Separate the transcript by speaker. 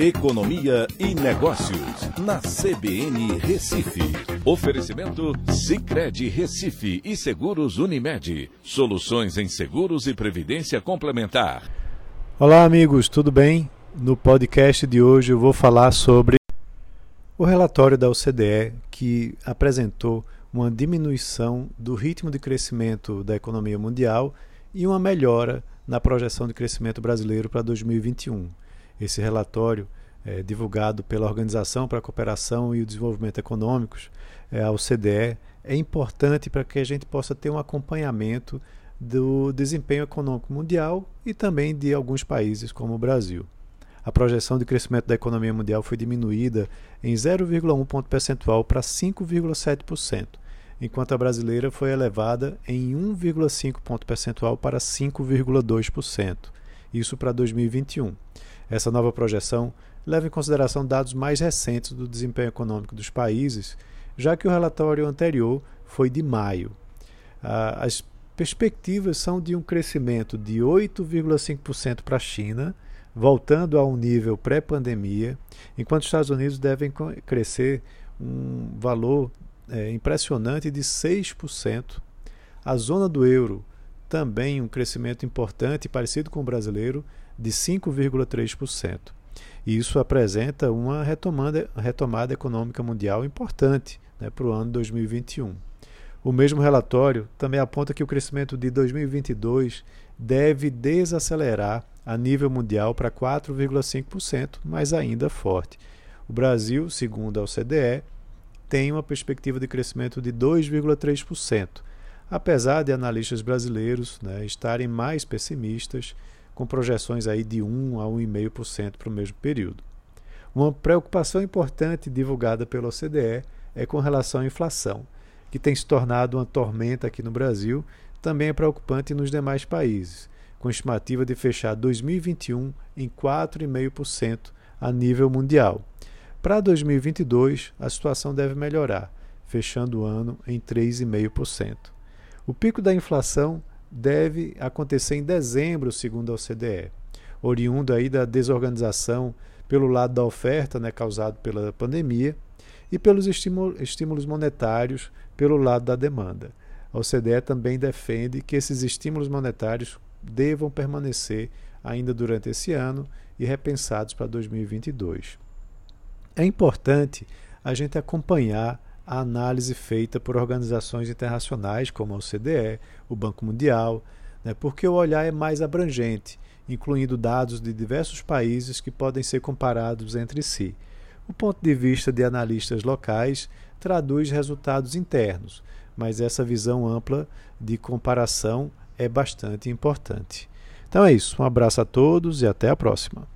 Speaker 1: Economia e Negócios, na CBN Recife. Oferecimento Cicred Recife e Seguros Unimed. Soluções em seguros e previdência complementar.
Speaker 2: Olá, amigos, tudo bem? No podcast de hoje eu vou falar sobre o relatório da OCDE que apresentou uma diminuição do ritmo de crescimento da economia mundial e uma melhora na projeção de crescimento brasileiro para 2021. Esse relatório é, divulgado pela Organização para a Cooperação e o Desenvolvimento Econômicos, é, a OCDE, é importante para que a gente possa ter um acompanhamento do desempenho econômico mundial e também de alguns países como o Brasil. A projeção de crescimento da economia mundial foi diminuída em 0,1 ponto percentual para 5,7%, enquanto a brasileira foi elevada em 1,5 ponto percentual para 5,2%, isso para 2021. Essa nova projeção leva em consideração dados mais recentes do desempenho econômico dos países, já que o relatório anterior foi de maio. As perspectivas são de um crescimento de 8,5% para a China, voltando a um nível pré-pandemia, enquanto os Estados Unidos devem crescer um valor é, impressionante de 6%. A zona do euro também um crescimento importante, parecido com o brasileiro, de 5,3%. Isso apresenta uma retomada, retomada econômica mundial importante né, para o ano 2021. O mesmo relatório também aponta que o crescimento de 2022 deve desacelerar a nível mundial para 4,5%, mas ainda forte. O Brasil, segundo a OCDE, tem uma perspectiva de crescimento de 2,3%, apesar de analistas brasileiros né, estarem mais pessimistas com projeções aí de 1 a 1,5% para o mesmo período. Uma preocupação importante divulgada pela OCDE é com relação à inflação, que tem se tornado uma tormenta aqui no Brasil, também é preocupante nos demais países, com estimativa de fechar 2021 em 4,5% a nível mundial. Para 2022, a situação deve melhorar, fechando o ano em 3,5%. O pico da inflação deve acontecer em dezembro, segundo a OCDE, oriundo aí da desorganização pelo lado da oferta, né, causado pela pandemia, e pelos estímulos monetários pelo lado da demanda. A OCDE também defende que esses estímulos monetários devam permanecer ainda durante esse ano e repensados para 2022. É importante a gente acompanhar a análise feita por organizações internacionais como a OCDE, o Banco Mundial, né, porque o olhar é mais abrangente, incluindo dados de diversos países que podem ser comparados entre si. O ponto de vista de analistas locais traduz resultados internos, mas essa visão ampla de comparação é bastante importante. Então é isso, um abraço a todos e até a próxima.